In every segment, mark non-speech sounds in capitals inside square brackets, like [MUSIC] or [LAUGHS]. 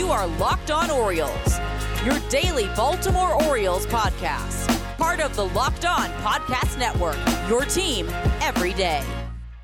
You are Locked On Orioles, your daily Baltimore Orioles podcast. Part of the Locked On Podcast Network, your team every day.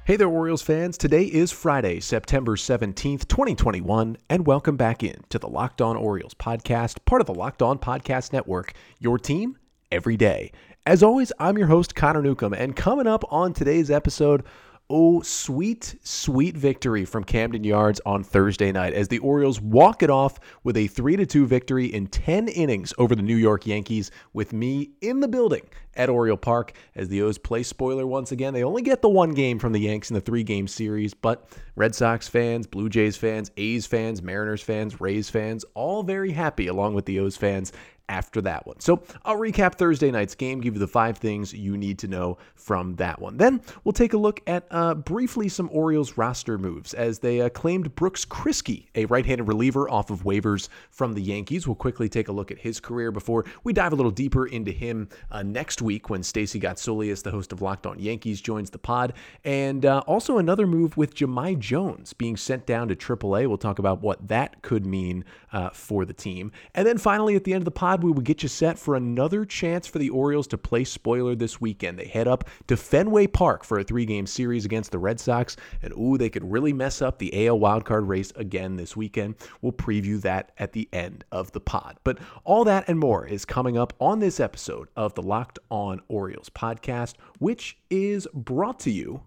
Hey there, Orioles fans. Today is Friday, September 17th, 2021, and welcome back in to the Locked On Orioles podcast, part of the Locked On Podcast Network, your team every day. As always, I'm your host, Connor Newcomb, and coming up on today's episode, Oh, sweet, sweet victory from Camden Yards on Thursday night as the Orioles walk it off with a 3 2 victory in 10 innings over the New York Yankees, with me in the building at Oriole Park as the O's play spoiler once again. They only get the one game from the Yanks in the three game series, but Red Sox fans, Blue Jays fans, A's fans, Mariners fans, Rays fans, all very happy along with the O's fans after that one. So I'll recap Thursday night's game, give you the five things you need to know from that one. Then we'll take a look at uh, briefly some Orioles roster moves as they uh, claimed Brooks Kriske, a right-handed reliever off of waivers from the Yankees. We'll quickly take a look at his career before we dive a little deeper into him uh, next week when Stacey Gotsulias, the host of Locked On Yankees, joins the pod. And uh, also another move with Jahmai Jones being sent down to AAA. We'll talk about what that could mean uh, for the team. And then finally, at the end of the pod, we will get you set for another chance for the Orioles to play spoiler this weekend. They head up to Fenway Park for a three game series against the Red Sox. And ooh, they could really mess up the AL wildcard race again this weekend. We'll preview that at the end of the pod. But all that and more is coming up on this episode of the Locked On Orioles podcast, which is brought to you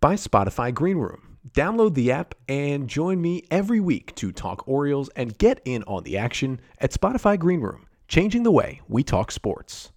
by Spotify Green Room. Download the app and join me every week to talk Orioles and get in on the action at Spotify Green Room changing the way we talk sports.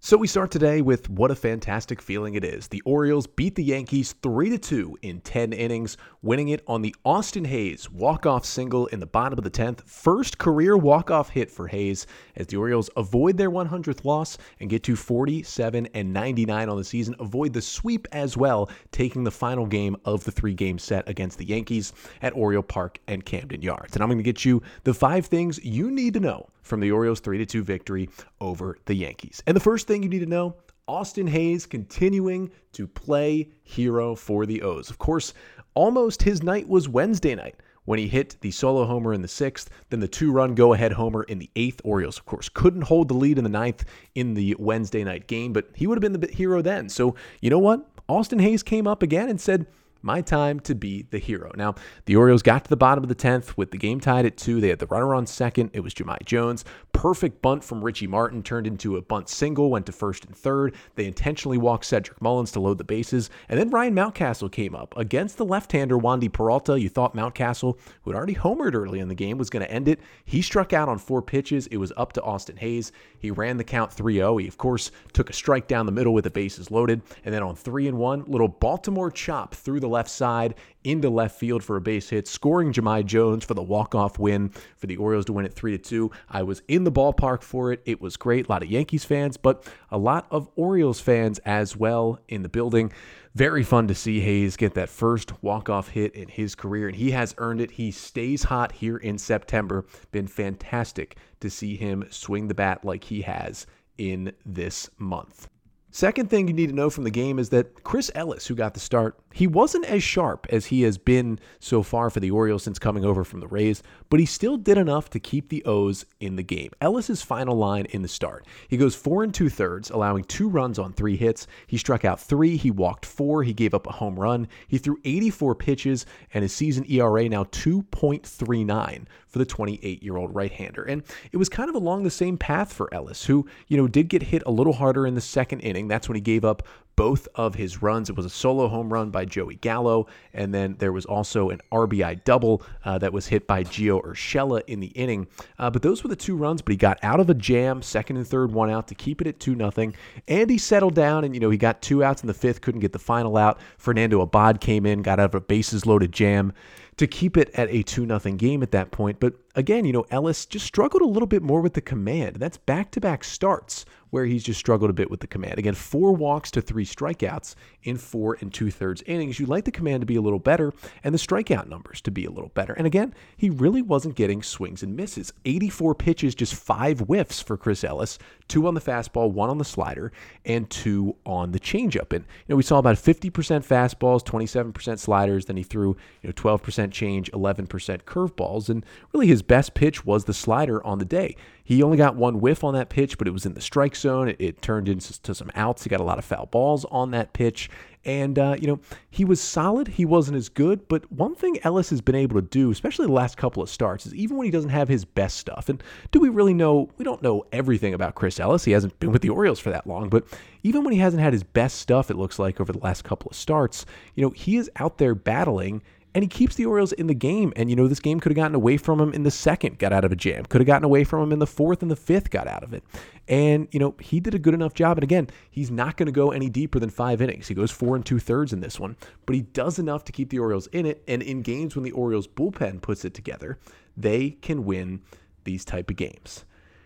So we start today with what a fantastic feeling it is. The Orioles beat the Yankees 3 2 in 10 innings, winning it on the Austin Hays walk-off single in the bottom of the 10th. First career walk-off hit for Hays as the Orioles avoid their 100th loss and get to 47 and 99 on the season, avoid the sweep as well, taking the final game of the three-game set against the Yankees at Oriole Park and Camden Yards. And I'm going to get you the five things you need to know from the Orioles 3 2 victory over the Yankees. And the first thing you need to know Austin Hays continuing to play hero for the O's. Of course, almost his night was Wednesday night when he hit the solo homer in the sixth, then the two run go ahead homer in the eighth. Orioles, of course, couldn't hold the lead in the ninth in the Wednesday night game, but he would have been the hero then. So, you know what? Austin Hays came up again and said, my time to be the hero. Now, the Orioles got to the bottom of the 10th with the game tied at two. They had the runner on second. It was Jahmai Jones. Perfect bunt from Richie Martin turned into a bunt single, went to first and third. They intentionally walked Cedric Mullins to load the bases. And then Ryan Mountcastle came up against the left hander Wandy Peralta. You thought Mountcastle, who had already homered early in the game, was going to end it. He struck out on four pitches. It was up to Austin Hays. He ran the count 3 0. He, of course, took a strike down the middle with the bases loaded. And then on 3 and 1, little Baltimore chop through the the left side into left field for a base hit, scoring Jahmai Jones for the walk-off win for the Orioles to win it 3 to 2. I was in the ballpark for it. It was great. A lot of Yankees fans, but a lot of Orioles fans as well in the building. Very fun to see Hays get that first walk-off hit in his career, and he has earned it. He stays hot here in September. Been fantastic to see him swing the bat like he has in this month. Second thing you need to know from the game is that Chris Ellis, who got the start, he wasn't as sharp as he has been so far for the Orioles since coming over from the Rays, but he still did enough to keep the O's in the game. Ellis's final line in the start. He goes four and two thirds, allowing two runs on three hits. He struck out three, he walked four, he gave up a home run. He threw 84 pitches, and his season ERA now 2.39 for the 28 year old right hander. And it was kind of along the same path for Ellis, who, you know, did get hit a little harder in the second inning. That's when he gave up both of his runs. It was a solo home run by Joey Gallo, and then there was also an RBI double uh, that was hit by Gio Urshela in the inning. Uh, but those were the two runs, but he got out of a jam, second and third, one out to keep it at 2 nothing. And he settled down, and, you know, he got two outs in the fifth, couldn't get the final out. Fernando Abad came in, got out of a bases loaded jam to keep it at a 2 0 game at that point. But again, you know, Ellis just struggled a little bit more with the command. That's back to back starts where he's just struggled a bit with the command. Again, four walks to three strikeouts in four and two thirds innings. You'd like the command to be a little better and the strikeout numbers to be a little better. And again, he really wasn't getting swings and misses. 84 pitches, just five whiffs for Chris Ellis, two on the fastball, one on the slider, and two on the changeup. And you know, we saw about 50% fastballs, 27% sliders. Then he threw you know 12% change, 11% curveballs, and really his best pitch was the slider on the day. He only got one whiff on that pitch, but it was in the strike zone. It, it turned into some outs. He got a lot of foul balls on that pitch. And, uh, you know, he was solid. He wasn't as good. But one thing Ellis has been able to do, especially the last couple of starts, is even when he doesn't have his best stuff, and do we really know? We don't know everything about Chris Ellis. He hasn't been with the Orioles for that long. But even when he hasn't had his best stuff, it looks like over the last couple of starts, you know, he is out there battling and he keeps the Orioles in the game. And, you know, this game could have gotten away from him in the second, got out of a jam. Could have gotten away from him in the fourth and the fifth, got out of it. And, you know, he did a good enough job. And again, he's not going to go any deeper than five innings. He goes four and two thirds in this one, but he does enough to keep the Orioles in it. And in games when the Orioles bullpen puts it together, they can win these type of games.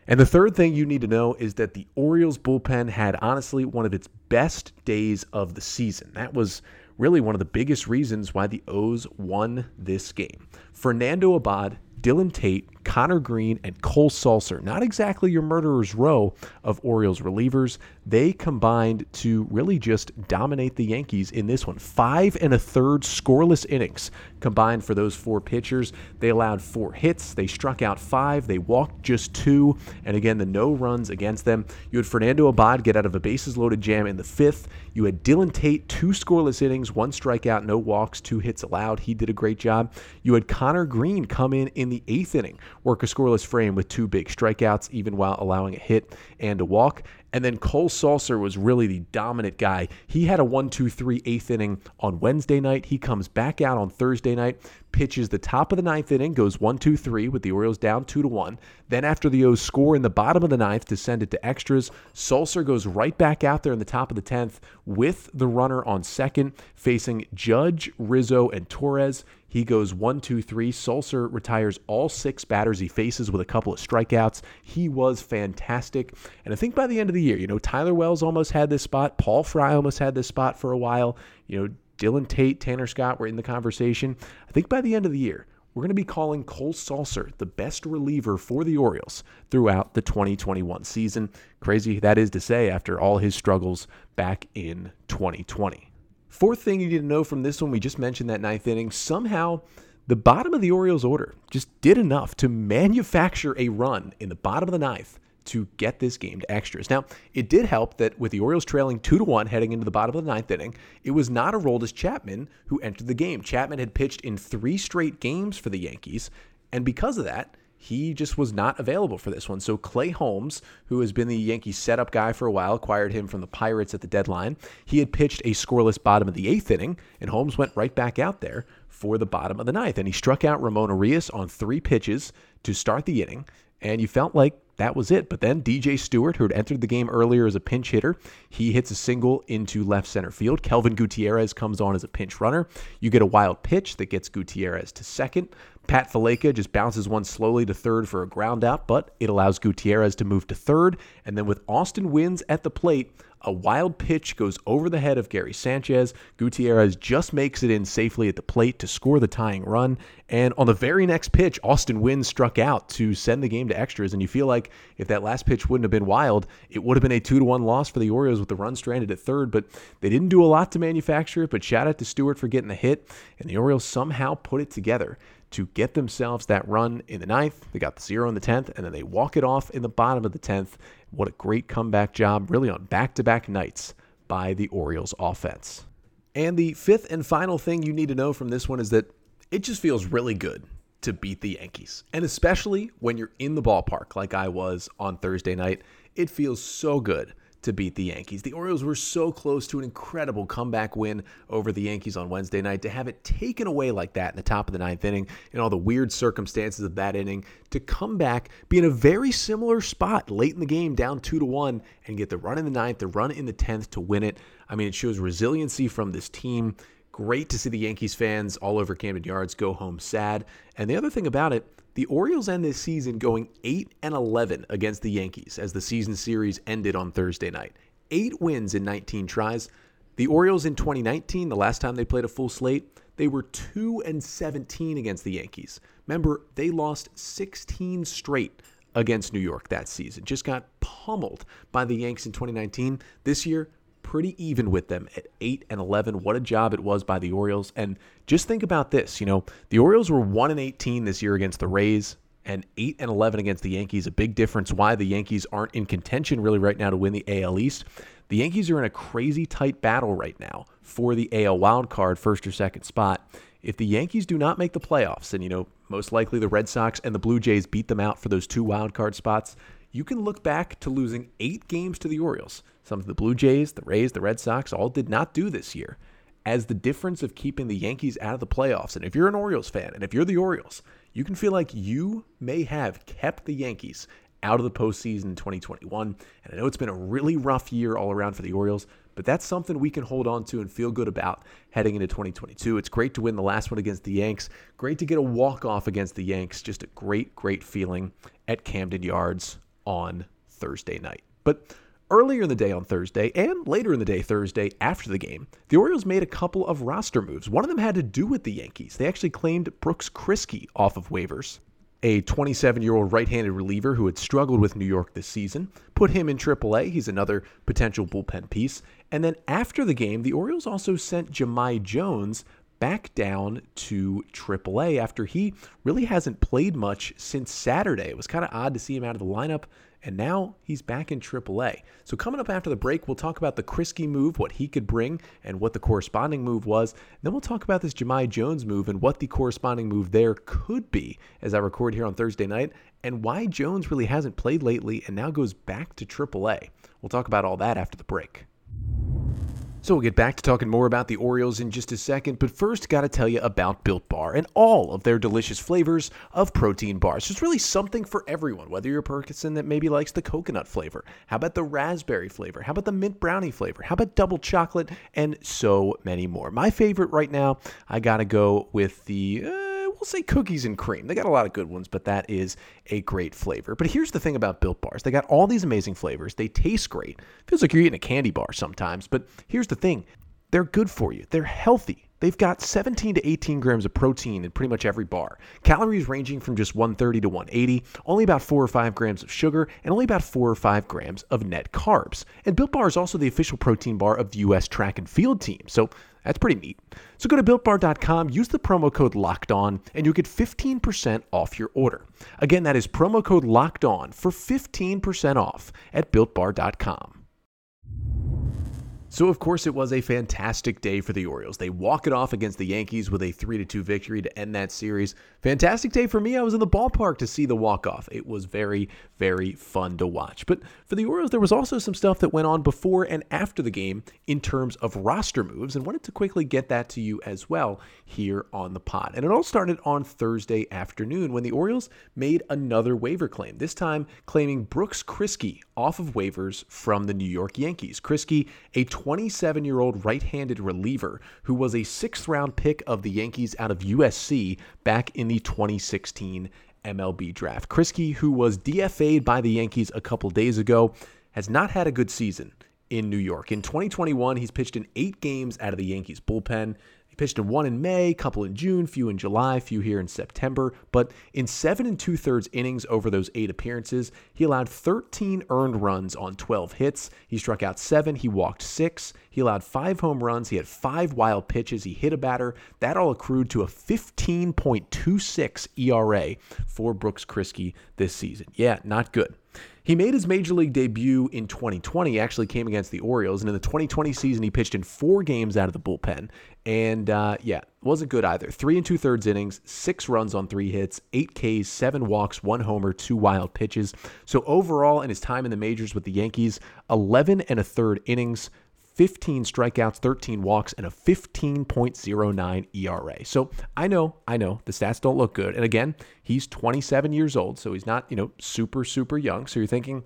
And the third thing you need to know is that the Orioles bullpen had honestly one of its best days of the season. That was really one of the biggest reasons why the O's won this game. Fernando Abad, Dylan Tate, Conner Greene, and Cole Sulser. Not exactly your murderer's row of Orioles relievers. They combined to really just dominate the Yankees in this one. Five and a third scoreless innings combined for those four pitchers. They allowed four hits. They struck out five. They walked just two. And again, the no runs against them. You had Fernando Abad get out of a bases loaded jam in the fifth. You had Dylan Tate, two scoreless innings, one strikeout, no walks, two hits allowed. He did a great job. You had Conner Greene come in in the eighth inning work a scoreless frame with two big strikeouts, even while allowing a hit and a walk. And then Cole Sulser was really the dominant guy. He had a 1 2 3 eighth inning on Wednesday night. He comes back out on Thursday night, pitches the top of the ninth inning, goes 1 2 3 with the Orioles down 2 to 1. Then, after the O's score in the bottom of the ninth to send it to extras, Sulser goes right back out there in the top of the 10th with the runner on second, facing Judge, Rizzo, and Torres. He goes one, two, three. Sulser retires all six batters he faces with a couple of strikeouts. He was fantastic. And I think by the end of the year, you know, Tyler Wells almost had this spot. Paul Fry almost had this spot for a while. You know, Dylan Tate, Tanner Scott were in the conversation. I think by the end of the year, we're going to be calling Cole Sulser the best reliever for the Orioles throughout the 2021 season. Crazy that is to say after all his struggles back in 2020. Fourth thing you need to know from this one, we just mentioned that ninth inning. Somehow, the bottom of the Orioles order just did enough to manufacture a run in the bottom of the ninth to get this game to extras. Now, it did help that with the Orioles trailing 2 to 1 heading into the bottom of the ninth inning, it was not Aroldis Chapman who entered the game. Chapman had pitched in three straight games for the Yankees, and because of that, he just was not available for this one. So Clay Holmes, who has been the Yankees setup guy for a while, acquired him from the Pirates at the deadline. He had pitched a scoreless bottom of the eighth inning, and Holmes went right back out there for the bottom of the ninth. And he struck out Ramon Urias on three pitches to start the inning. And you felt like that was it. But then DJ Stewart, who had entered the game earlier as a pinch hitter, he hits a single into left center field. Kelvin Gutierrez comes on as a pinch runner. You get a wild pitch that gets Gutierrez to second. Pat Valaika just bounces one slowly to third for a ground out, but it allows Gutierrez to move to third. And then with Austin Wynns at the plate, a wild pitch goes over the head of Gary Sanchez. Gutierrez just makes it in safely at the plate to score the tying run. And on the very next pitch, Austin Wynns struck out to send the game to extras. And you feel like if that last pitch wouldn't have been wild, it would have been a two to one loss for the Orioles with the run stranded at third. But they didn't do a lot to manufacture it. But shout out to Stewart for getting the hit. And the Orioles somehow put it together to get themselves that run in the ninth. They got the zero in the 10th, and then they walk it off in the bottom of the 10th. What a great comeback job, really on back to back nights by the Orioles offense. And the fifth and final thing you need to know from this one is that it just feels really good to beat the Yankees. And especially when you're in the ballpark like I was on Thursday night, it feels so good to beat the Yankees. The Orioles were so close to an incredible comeback win over the Yankees on Wednesday night. To have it taken away like that in the top of the ninth inning and all the weird circumstances of that inning, to come back, be in a very similar spot late in the game, down two to one, and get the run in the ninth, the run in the tenth to win it. I mean, it shows resiliency from this team. Great to see the Yankees fans all over Camden Yards go home sad. And the other thing about it, the Orioles end this season going 8 and 11 against the Yankees as the season series ended on Thursday night. 8 wins in 19 tries. The Orioles in 2019, the last time they played a full slate, they were 2 and 17 against the Yankees. Remember, they lost 16 straight against New York that season. Just got pummeled by the Yanks in 2019. This year, pretty even with them at 8 and 11. What a job it was by the Orioles. And just think about this, you know, the Orioles were 1 and 18 this year against the Rays and 8 and 11 against the Yankees. A big difference why the Yankees aren't in contention really right now to win the AL East. The Yankees are in a crazy tight battle right now for the AL wild card first or second spot. If the Yankees do not make the playoffs and you know, most likely the Red Sox and the Blue Jays beat them out for those two wild card spots, you can look back to losing 8 games to the Orioles. Some of the Blue Jays, the Rays, the Red Sox all did not do this year as the difference of keeping the Yankees out of the playoffs. And if you're an Orioles fan and if you're the Orioles, you can feel like you may have kept the Yankees out of the postseason in 2021. And I know it's been a really rough year all around for the Orioles, but that's something we can hold on to and feel good about heading into 2022. It's great to win the last one against the Yanks. Great to get a walk off against the Yanks. Just a great, great feeling at Camden Yards on Thursday night. But Earlier in the day on Thursday and later in the day Thursday after the game, the Orioles made a couple of roster moves. One of them had to do with the Yankees. They actually claimed Brooks Kriske off of waivers, a 27 year old right handed reliever who had struggled with New York this season. Put him in AAA. He's another potential bullpen piece. And then after the game, the Orioles also sent Jahmai Jones back down to AAA after he really hasn't played much since Saturday. It was kind of odd to see him out of the lineup and now he's back in AAA. So coming up after the break, we'll talk about the Kriske move, what he could bring, and what the corresponding move was. then we'll talk about this Jahmai Jones move and what the corresponding move there could be as I record here on Thursday night, and why Jones really hasn't played lately and now goes back to AAA. We'll talk about all that after the break. So we'll get back to talking more about the Orioles in just a second, but first, got to tell you about Built Bar and all of their delicious flavors of protein bars. There's really something for everyone, whether you're a person that maybe likes the coconut flavor. How about the raspberry flavor? How about the mint brownie flavor? How about double chocolate? And so many more. My favorite right now, I got to go with the. Uh, we'll say cookies and cream. They got a lot of good ones, but that is a great flavor. But here's the thing about Built Bars they got all these amazing flavors. They taste great. Feels like you're eating a candy bar sometimes, but here's the thing they're good for you, they're healthy. They've got 17 to 18 grams of protein in pretty much every bar. Calories ranging from just 130 to 180, only about 4 or 5 grams of sugar, and only about 4 or 5 grams of net carbs. And Built Bar is also the official protein bar of the U.S. track and field team, so that's pretty neat. So go to builtbar.com, use the promo code locked on, and you'll get 15% off your order. Again, that is promo code locked on for 15% off at builtbar.com. So, of course, it was a fantastic day for the Orioles. They walk it off against the Yankees with a 3 2 victory to end that series. Fantastic day for me. I was in the ballpark to see the walk off. It was very, very fun to watch. But for the Orioles, there was also some stuff that went on before and after the game in terms of roster moves, and wanted to quickly get that to you as well here on the pod. And it all started on Thursday afternoon when the Orioles made another waiver claim, this time claiming Brooks Kriske off of waivers from the New York Yankees. Kriske, a 27 year old right handed reliever who was a sixth round pick of the Yankees out of USC back in the 2016 MLB draft. Kriske, who was DFA'd by the Yankees a couple days ago, has not had a good season in New York. In 2021, he's pitched in eight games out of the Yankees bullpen. He pitched in one in May, couple in June, few in July, few here in September. But in seven and two thirds innings over those eight appearances, he allowed 13 earned runs on 12 hits. He struck out seven, he walked six, he allowed five home runs, he had five wild pitches, he hit a batter. That all accrued to a 15.26 ERA for Brooks Kriske this season. Yeah, not good. He made his major league debut in 2020, actually came against the Orioles. And in the 2020 season, he pitched in four games out of the bullpen. And uh, yeah, wasn't good either. Three and two thirds innings, six runs on three hits, eight Ks, seven walks, one homer, two wild pitches. So overall, in his time in the majors with the Yankees, 11 and a third innings, 15 strikeouts, 13 walks, and a 15.09 ERA. So I know, I know the stats don't look good. And again, he's 27 years old, so he's not, you know, super, super young. So you're thinking,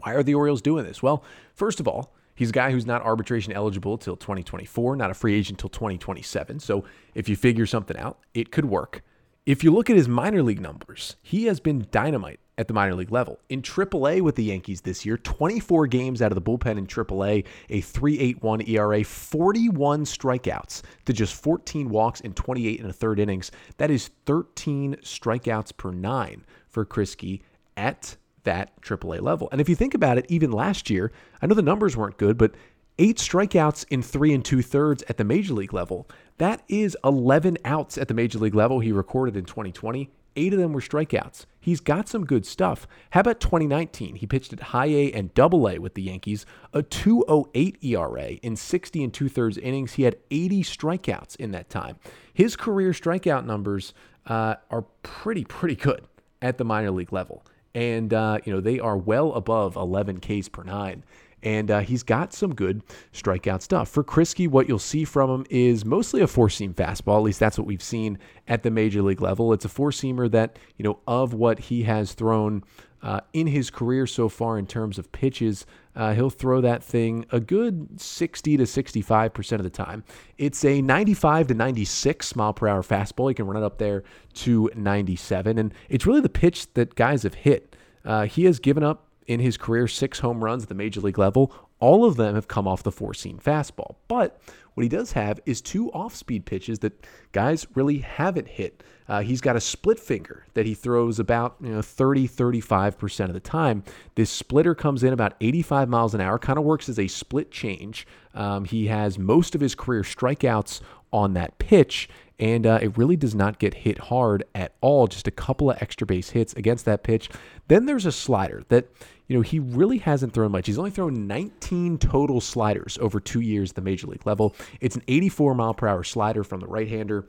why are the Orioles doing this? Well, first of all, He's a guy who's not arbitration eligible till 2024, not a free agent till 2027. So if you figure something out, it could work. If you look at his minor league numbers, he has been dynamite at the minor league level. In AAA with the Yankees this year, 24 games out of the bullpen in AAA, a 3.81 ERA, 41 strikeouts to just 14 walks in 28 and a third innings. That is 13 strikeouts per nine for Kriske at that AAA level. And if you think about it, even last year, I know the numbers weren't good, but eight strikeouts in three and two thirds at the major league level. That is 11 outs at the major league level he recorded in 2020. Eight of them were strikeouts. He's got some good stuff. How about 2019? He pitched at high A and double A with the Yankees, a 208 ERA in 60 and two thirds innings. He had 80 strikeouts in that time. His career strikeout numbers uh, are pretty, pretty good at the minor league level. And, uh, you know, they are well above 11 Ks per nine and uh, he's got some good strikeout stuff. For Kriske, what you'll see from him is mostly a four seam fastball. At least that's what we've seen at the major league level. It's a four seamer that, you know, of what he has thrown uh, in his career so far in terms of pitches, uh, he'll throw that thing a good 60 to 65% of the time. It's a 95 to 96 mile per hour fastball. He can run it up there to 97. And it's really the pitch that guys have hit. Uh, he has given up in his career six home runs at the major league level. All of them have come off the four seam fastball. But what he does have is two off speed pitches that guys really haven't hit. Uh, he's got a split finger that he throws about you know, 30, 35% of the time. This splitter comes in about 85 miles an hour, kind of works as a split change. Um, he has most of his career strikeouts on that pitch, and uh, it really does not get hit hard at all. Just a couple of extra base hits against that pitch. Then there's a slider that you know, he really hasn't thrown much. He's only thrown 19 total sliders over two years at the major league level. It's an 84 mile per hour slider from the right hander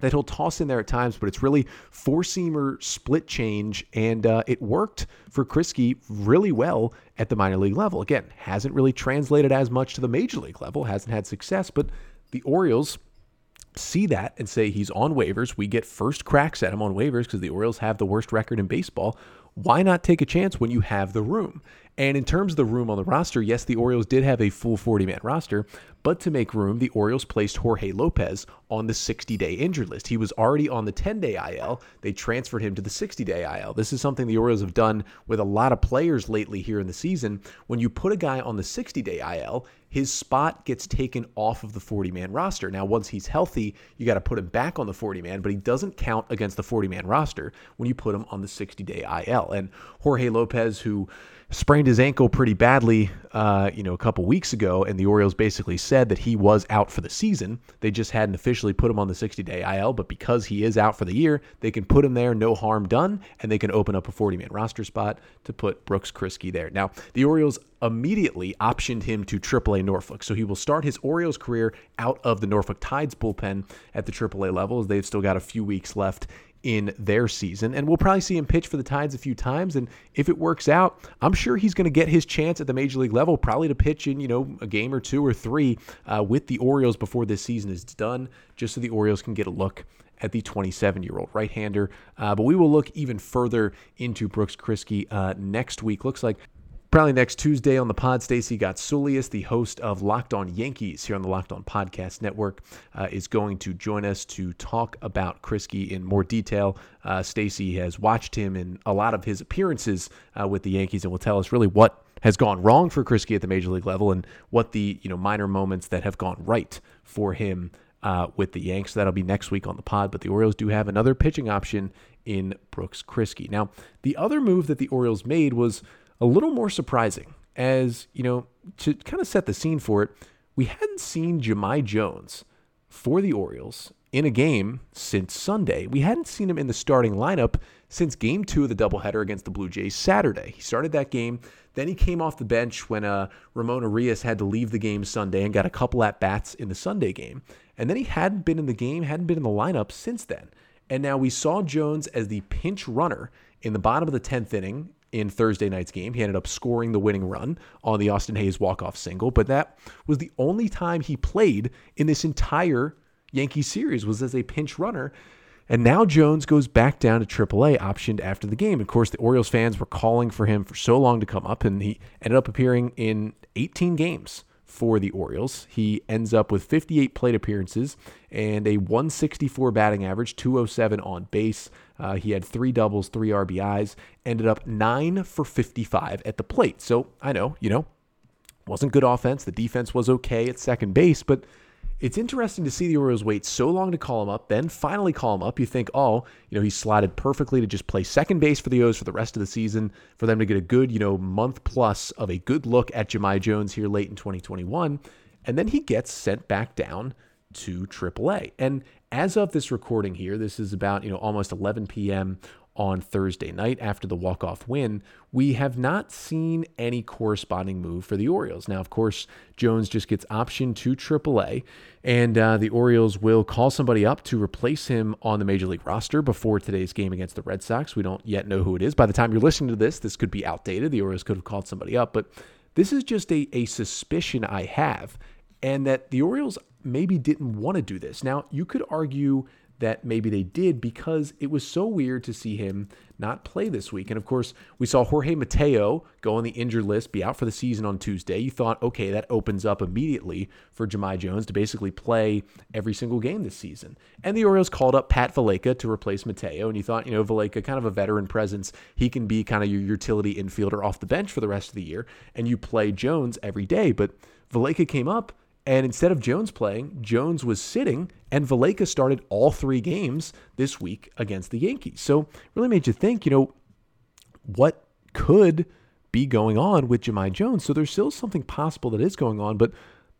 that he'll toss in there at times, but it's really four seamer split change, and uh, it worked for Kriske really well at the minor league level. Again, hasn't really translated as much to the major league level, hasn't had success, but the Orioles see that and say he's on waivers. We get first cracks at him on waivers because the Orioles have the worst record in baseball why not take a chance when you have the room? And in terms of the room on the roster, yes, the Orioles did have a full 40 man roster, but to make room, the Orioles placed Jorge Lopez on the 60 day injured list. He was already on the 10 day IL. They transferred him to the 60 day IL. This is something the Orioles have done with a lot of players lately here in the season. When you put a guy on the 60 day IL, his spot gets taken off of the 40 man roster. Now, once he's healthy, you got to put him back on the 40 man, but he doesn't count against the 40 man roster when you put him on the 60 day IL. And Jorge Lopez, who sprained his ankle pretty badly, uh, you know, a couple weeks ago, and the Orioles basically said that he was out for the season. They just hadn't officially put him on the 60-day IL, but because he is out for the year, they can put him there, no harm done, and they can open up a 40-man roster spot to put Brooks Kriske there. Now, the Orioles immediately optioned him to AAA Norfolk, so he will start his Orioles career out of the Norfolk Tides bullpen at the AAA level, as they've still got a few weeks left in their season. And we'll probably see him pitch for the Tides a few times. And if it works out, I'm sure he's going to get his chance at the major league level, probably to pitch in, you know, a game or two or three uh, with the Orioles before this season is done, just so the Orioles can get a look at the 27 year old right hander. Uh, but we will look even further into Brooks Kriske uh, next week. Looks like Probably next Tuesday on the pod, Stacey Gotsulias, the host of Locked On Yankees here on the Locked On Podcast Network, uh, is going to join us to talk about Kriske in more detail. Uh, Stacey has watched him in a lot of his appearances uh, with the Yankees and will tell us really what has gone wrong for Kriske at the major league level and what the you know minor moments that have gone right for him uh, with the Yanks. That'll be next week on the pod. But the Orioles do have another pitching option in Brooks Kriske. Now, the other move that the Orioles made was a little more surprising, as, you know, to kind of set the scene for it, we hadn't seen Jahmai Jones for the Orioles in a game since Sunday. We hadn't seen him in the starting lineup since game two of the doubleheader against the Blue Jays Saturday. He started that game. Then he came off the bench when uh, Ramon Urias had to leave the game Sunday and got a couple at bats in the Sunday game. And then he hadn't been in the game, hadn't been in the lineup since then. And now we saw Jones as the pinch runner in the bottom of the 10th inning in Thursday night's game. He ended up scoring the winning run on the Austin Hays walk-off single, but that was the only time he played in this entire Yankee series was as a pinch runner. And now Jones goes back down to AAA, optioned after the game. Of course, the Orioles fans were calling for him for so long to come up, and he ended up appearing in 18 games for the Orioles. He ends up with 58 plate appearances and a 164 batting average, 207 on base. Uh, he had three doubles, three RBIs, ended up nine for 55 at the plate. So I know, you know, wasn't good offense. The defense was okay at second base, but it's interesting to see the Orioles wait so long to call him up, then finally call him up. You think, oh, you know, he's slotted perfectly to just play second base for the O's for the rest of the season, for them to get a good, you know, month plus of a good look at Jahmai Jones here late in 2021. And then he gets sent back down to AAA. And as of this recording here, this is about, you know, almost 11 p.m on Thursday night after the walk-off win, we have not seen any corresponding move for the Orioles. Now, of course, Jones just gets optioned to AAA, and uh, the Orioles will call somebody up to replace him on the Major League roster before today's game against the Red Sox. We don't yet know who it is. By the time you're listening to this, this could be outdated. The Orioles could have called somebody up, but this is just a, a suspicion I have, and that the Orioles maybe didn't want to do this. Now, you could argue that maybe they did because it was so weird to see him not play this week. And of course, we saw Jorge Mateo go on the injured list, be out for the season on Tuesday. You thought, okay, that opens up immediately for Jahmai Jones to basically play every single game this season. And the Orioles called up Pat Valaika to replace Mateo. And you thought, you know, Valaika, kind of a veteran presence, he can be kind of your utility infielder off the bench for the rest of the year. And you play Jones every day. But Valaika came up and instead of Jones playing, Jones was sitting, and Valaika started all three games this week against the Yankees. So really made you think, you know, what could be going on with Jahmai Jones? So there's still something possible that is going on, but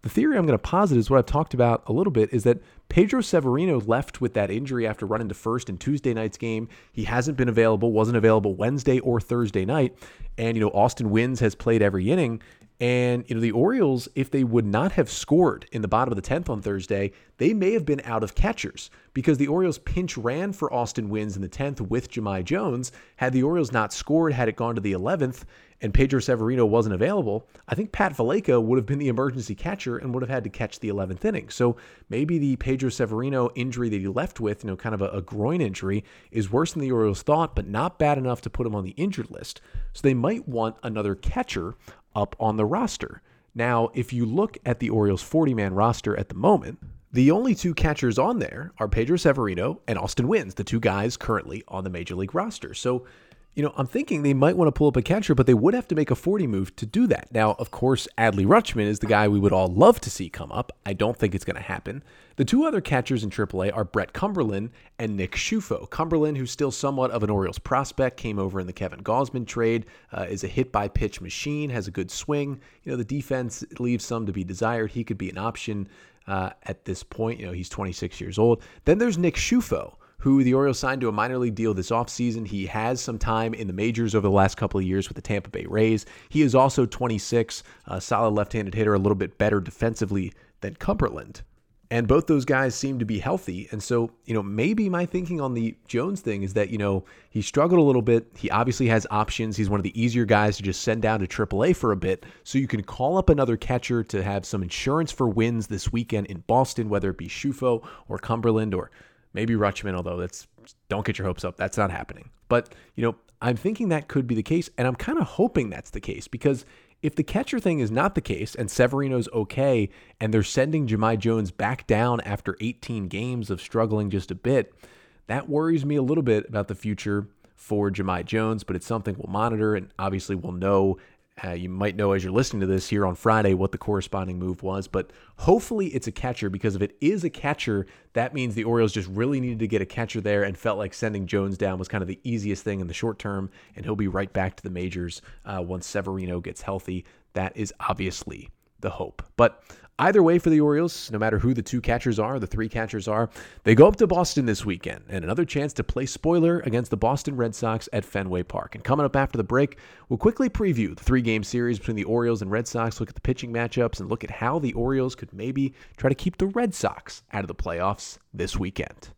the theory I'm going to posit is what I've talked about a little bit is that Pedro Severino left with that injury after running to first in Tuesday night's game. He hasn't been available, wasn't available Wednesday or Thursday night. And, you know, Austin Wynns has played every inning. And, you know, the Orioles, if they would not have scored in the bottom of the 10th on Thursday, they may have been out of catchers because the Orioles pinch ran for Austin Wynns in the 10th with Jahmai Jones. Had the Orioles not scored, had it gone to the 11th, and Pedro Severino wasn't available, I think Pat Valaika would have been the emergency catcher and would have had to catch the 11th inning. So maybe the Pedro Severino injury that he left with, you know, kind of a, a groin injury, is worse than the Orioles thought, but not bad enough to put him on the injured list. So they might want another catcher up on the roster. Now, if you look at the Orioles 40 man roster at the moment, the only two catchers on there are Pedro Severino and Austin Wynns, the two guys currently on the major league roster. So you know, I'm thinking they might want to pull up a catcher, but they would have to make a 40 move to do that. Now, of course, Adley Rutschman is the guy we would all love to see come up. I don't think it's going to happen. The two other catchers in AAA are Brett Cumberland and Nick Ciuffo. Cumberland, who's still somewhat of an Orioles prospect, came over in the Kevin Gausman trade, uh, is a hit by pitch machine, has a good swing. You know, the defense leaves some to be desired. He could be an option uh, at this point. You know, he's 26 years old. Then there's Nick Ciuffo who the Orioles signed to a minor league deal this offseason. He has some time in the majors over the last couple of years with the Tampa Bay Rays. He is also 26, a solid left handed hitter, a little bit better defensively than Cumberland. And both those guys seem to be healthy. And so, you know, maybe my thinking on the Jones thing is that, you know, he struggled a little bit. He obviously has options. He's one of the easier guys to just send down to AAA for a bit. So you can call up another catcher to have some insurance for Wynns this weekend in Boston, whether it be Ciuffo or Cumberland or maybe Rutschman, although that's don't get your hopes up. That's not happening. But, you know, I'm thinking that could be the case, and I'm kind of hoping that's the case because if the catcher thing is not the case and Severino's okay and they're sending Jahmai Jones back down after 18 games of struggling just a bit, that worries me a little bit about the future for Jahmai Jones, but it's something we'll monitor and obviously we'll know uh, you might know as you're listening to this here on Friday what the corresponding move was, but hopefully it's a catcher because if it is a catcher, that means the Orioles just really needed to get a catcher there and felt like sending Jones down was kind of the easiest thing in the short term, and he'll be right back to the majors uh, once Severino gets healthy. That is obviously the hope. But Either way for the Orioles, no matter who the two catchers are, the three catchers are, they go up to Boston this weekend and another chance to play spoiler against the Boston Red Sox at Fenway Park. And coming up after the break, we'll quickly preview the three game series between the Orioles and Red Sox, look at the pitching matchups, and look at how the Orioles could maybe try to keep the Red Sox out of the playoffs this weekend.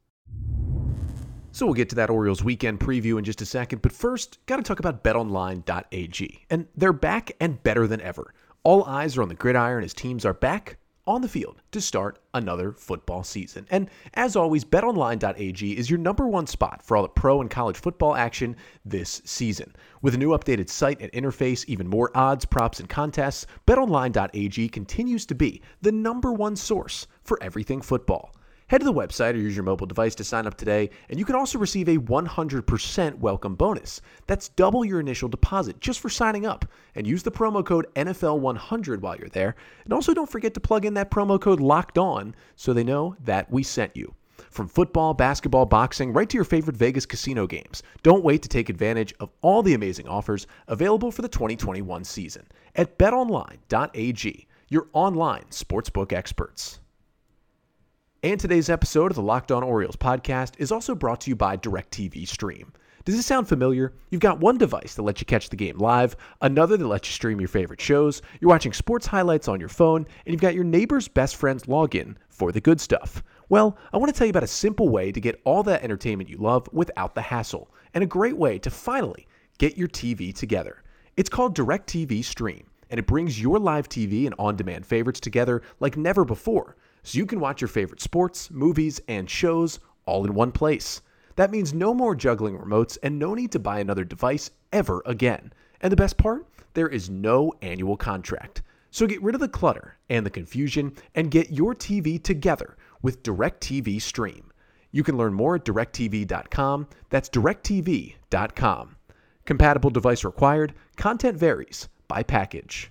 So we'll get to that Orioles weekend preview in just a second, but first, got to talk about betonline.ag. And they're back and better than ever. All eyes are on the gridiron as teams are back on the field to start another football season. And as always, betonline.ag is your number one spot for all the pro and college football action this season. With a new updated site and interface, even more odds, props, and contests, betonline.ag continues to be the number one source for everything football. Head to the website or use your mobile device to sign up today, and you can also receive a 100% welcome bonus. That's double your initial deposit just for signing up. And use the promo code NFL100 while you're there. And also don't forget to plug in that promo code LOCKED ON so they know that we sent you. From football, basketball, boxing, right to your favorite Vegas casino games. Don't wait to take advantage of all the amazing offers available for the 2021 season at betonline.ag, your online sportsbook experts. And today's episode of the Locked On Orioles podcast is also brought to you by DirecTV Stream. Does this sound familiar? You've got one device that lets you catch the game live, another that lets you stream your favorite shows, you're watching sports highlights on your phone, and you've got your neighbor's best friend's login for the good stuff. Well, I want to tell you about a simple way to get all that entertainment you love without the hassle, and a great way to finally get your TV together. It's called DirecTV Stream, and it brings your live TV and on demand favorites together like never before so you can watch your favorite sports, movies, and shows all in one place. That means no more juggling remotes and no need to buy another device ever again. And the best part? There is no annual contract. So get rid of the clutter and the confusion and get your TV together with DirecTV Stream. You can learn more at directv.com. That's directv.com. Compatible device required. Content varies by package.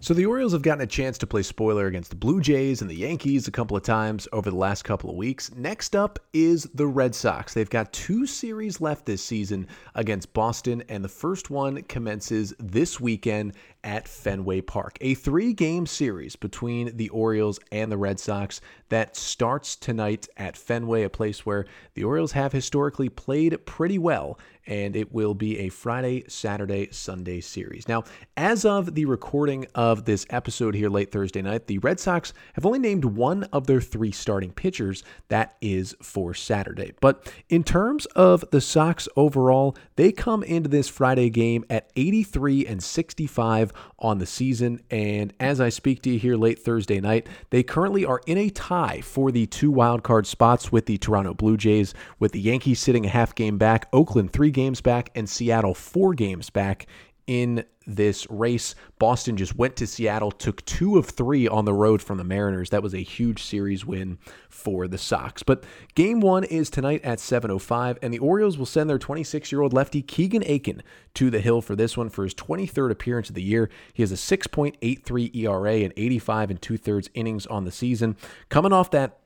So the Orioles have gotten a chance to play spoiler against the Blue Jays and the Yankees a couple of times over the last couple of weeks. Next up is the Red Sox. They've got two series left this season against Boston, and the first one commences this weekend at Fenway Park. A three game series between the Orioles and the Red Sox that starts tonight at Fenway, a place where the Orioles have historically played pretty well and it will be a Friday, Saturday, Sunday series. Now, as of the recording of this episode here late Thursday night, the Red Sox have only named one of their three starting pitchers. That is for Saturday. But in terms of the Sox overall, they come into this Friday game at 83 and 65 on the season. And as I speak to you here late Thursday night, they currently are in a tie for the two wildcard spots with the Toronto Blue Jays, with the Yankees sitting a half game back, Oakland three games back, and Seattle four games back in this race. Boston just went to Seattle, took two of three on the road from the Mariners. That was a huge series win for the Sox. But game one is tonight at 7.05, and the Orioles will send their 26 year old lefty Keegan Akin to the hill for this one for his 23rd appearance of the year. He has a 6.83 ERA and 85 and two thirds innings on the season. Coming off that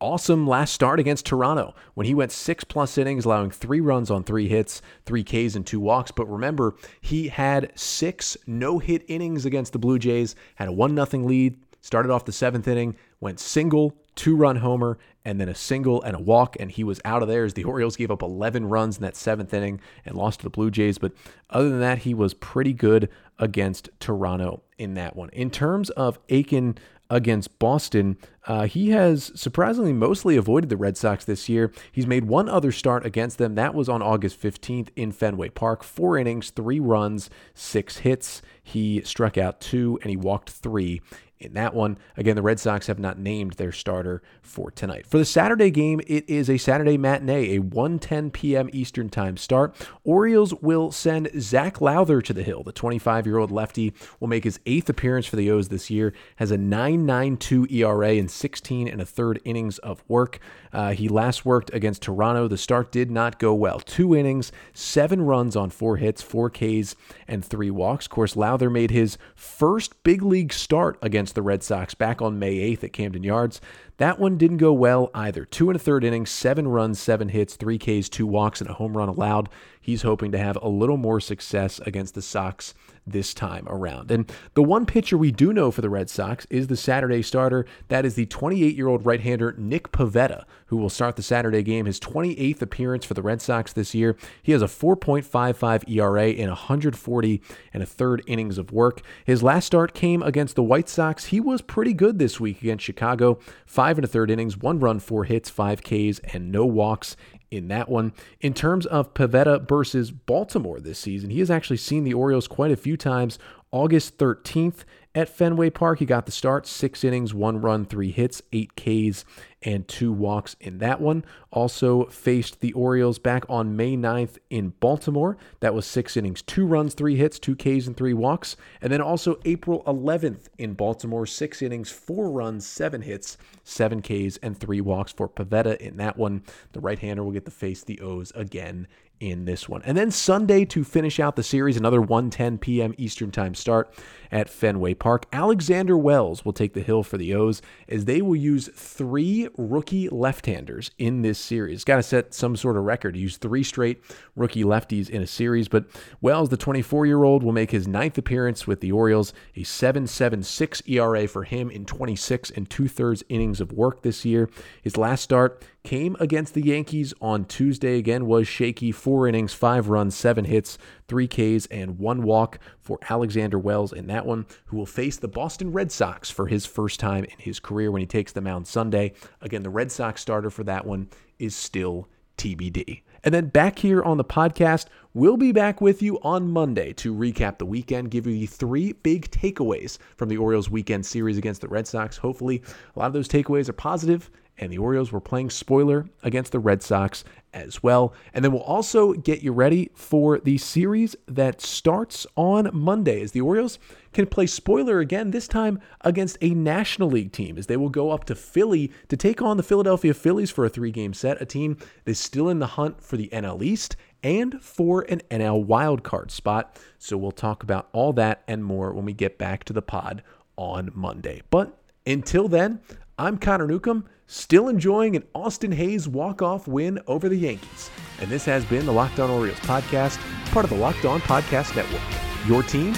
awesome last start against Toronto when he went six plus innings, allowing three runs on three hits, three Ks, and two walks. But remember, he had six no hit innings against the Blue Jays, had a 1 0 lead, started off the seventh inning, went single, two run homer, and then a single and a walk, and he was out of there as the [LAUGHS] Orioles gave up 11 runs in that seventh inning and lost to the Blue Jays. But other than that, he was pretty good against Toronto in that one. In terms of Akin against Boston, uh, he has surprisingly mostly avoided the Red Sox this year. He's made one other start against them. That was on August 15th in Fenway Park. Four innings, three runs, six hits. He struck out two and he walked three in that one. Again, the Red Sox have not named their starter for tonight. For the Saturday game, it is a Saturday matinee, a 1:10 p.m. Eastern Time start. Orioles will send Zac Lowther to the hill. The 25-year-old lefty will make his eighth appearance for the O's this year. Has a 9.92 ERA in 16 and a third innings of work. Uh, he last worked against Toronto. The start did not go well. Two innings, seven runs on four hits, four Ks, and three walks. Of course, Lowther made his first big league start against the Red Sox back on May 8th at Camden Yards. That one didn't go well either. Two and a third innings, seven runs, seven hits, three Ks, two walks, and a home run allowed. He's hoping to have a little more success against the Sox this time around. And the one pitcher we do know for the Red Sox is the Saturday starter. That is the 28 year old right hander Nick Pivetta, who will start the Saturday game, his 28th appearance for the Red Sox this year. He has a 4.55 ERA in 140 and a third innings of work. His last start came against the White Sox. He was pretty good this week against Chicago. Five and a third innings, one run, four hits, five Ks, and no walks in that one. In terms of Pivetta versus Baltimore this season, he has actually seen the Orioles quite a few times. August 13th at Fenway Park. He got the start, six innings, one run, three hits, eight Ks, and two walks in that one. Also faced the Orioles back on May 9th in Baltimore. That was six innings, two runs, three hits, two Ks, and three walks. And then also April 11th in Baltimore, six innings, four runs, seven hits, seven Ks, and three walks for Pivetta in that one. The right hander will get to face the O's again in this one. And then Sunday to finish out the series, another 1:10 p.m. Eastern Time start at Fenway Park. Alexander Wells will take the hill for the O's as they will use three rookie left-handers in this series. Got to set some sort of record. Use three straight rookie lefties in a series, but Wells, the 24-year-old, will make his ninth appearance with the Orioles. A 7.76 ERA for him in 26 and two-thirds innings of work this year. His last start came against the Yankees on Tuesday. Again, was shaky. Four innings, five runs, seven hits, three Ks, and one walk for Alexander Wells in that one, who will face the Boston Red Sox for his first time in his career when he takes the mound Sunday. Again, the Red Sox starter for that one is still TBD. And then back here on the podcast, we'll be back with you on Monday to recap the weekend, give you the three big takeaways from the Orioles weekend series against the Red Sox. Hopefully, a lot of those takeaways are positive and the Orioles were playing spoiler against the Red Sox as well. And then we'll also get you ready for the series that starts on Monday as the Orioles can play spoiler again, this time against a National League team, as they will go up to Philly to take on the Philadelphia Phillies for a three game set, a team that is still in the hunt for the NL East and for an NL wildcard spot. So we'll talk about all that and more when we get back to the pod on Monday. But until then, I'm Connor Newcomb, still enjoying an Austin Hays walk-off win over the Yankees. And this has been the Locked On Orioles podcast, part of the Locked On Podcast Network. Your team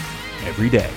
every day.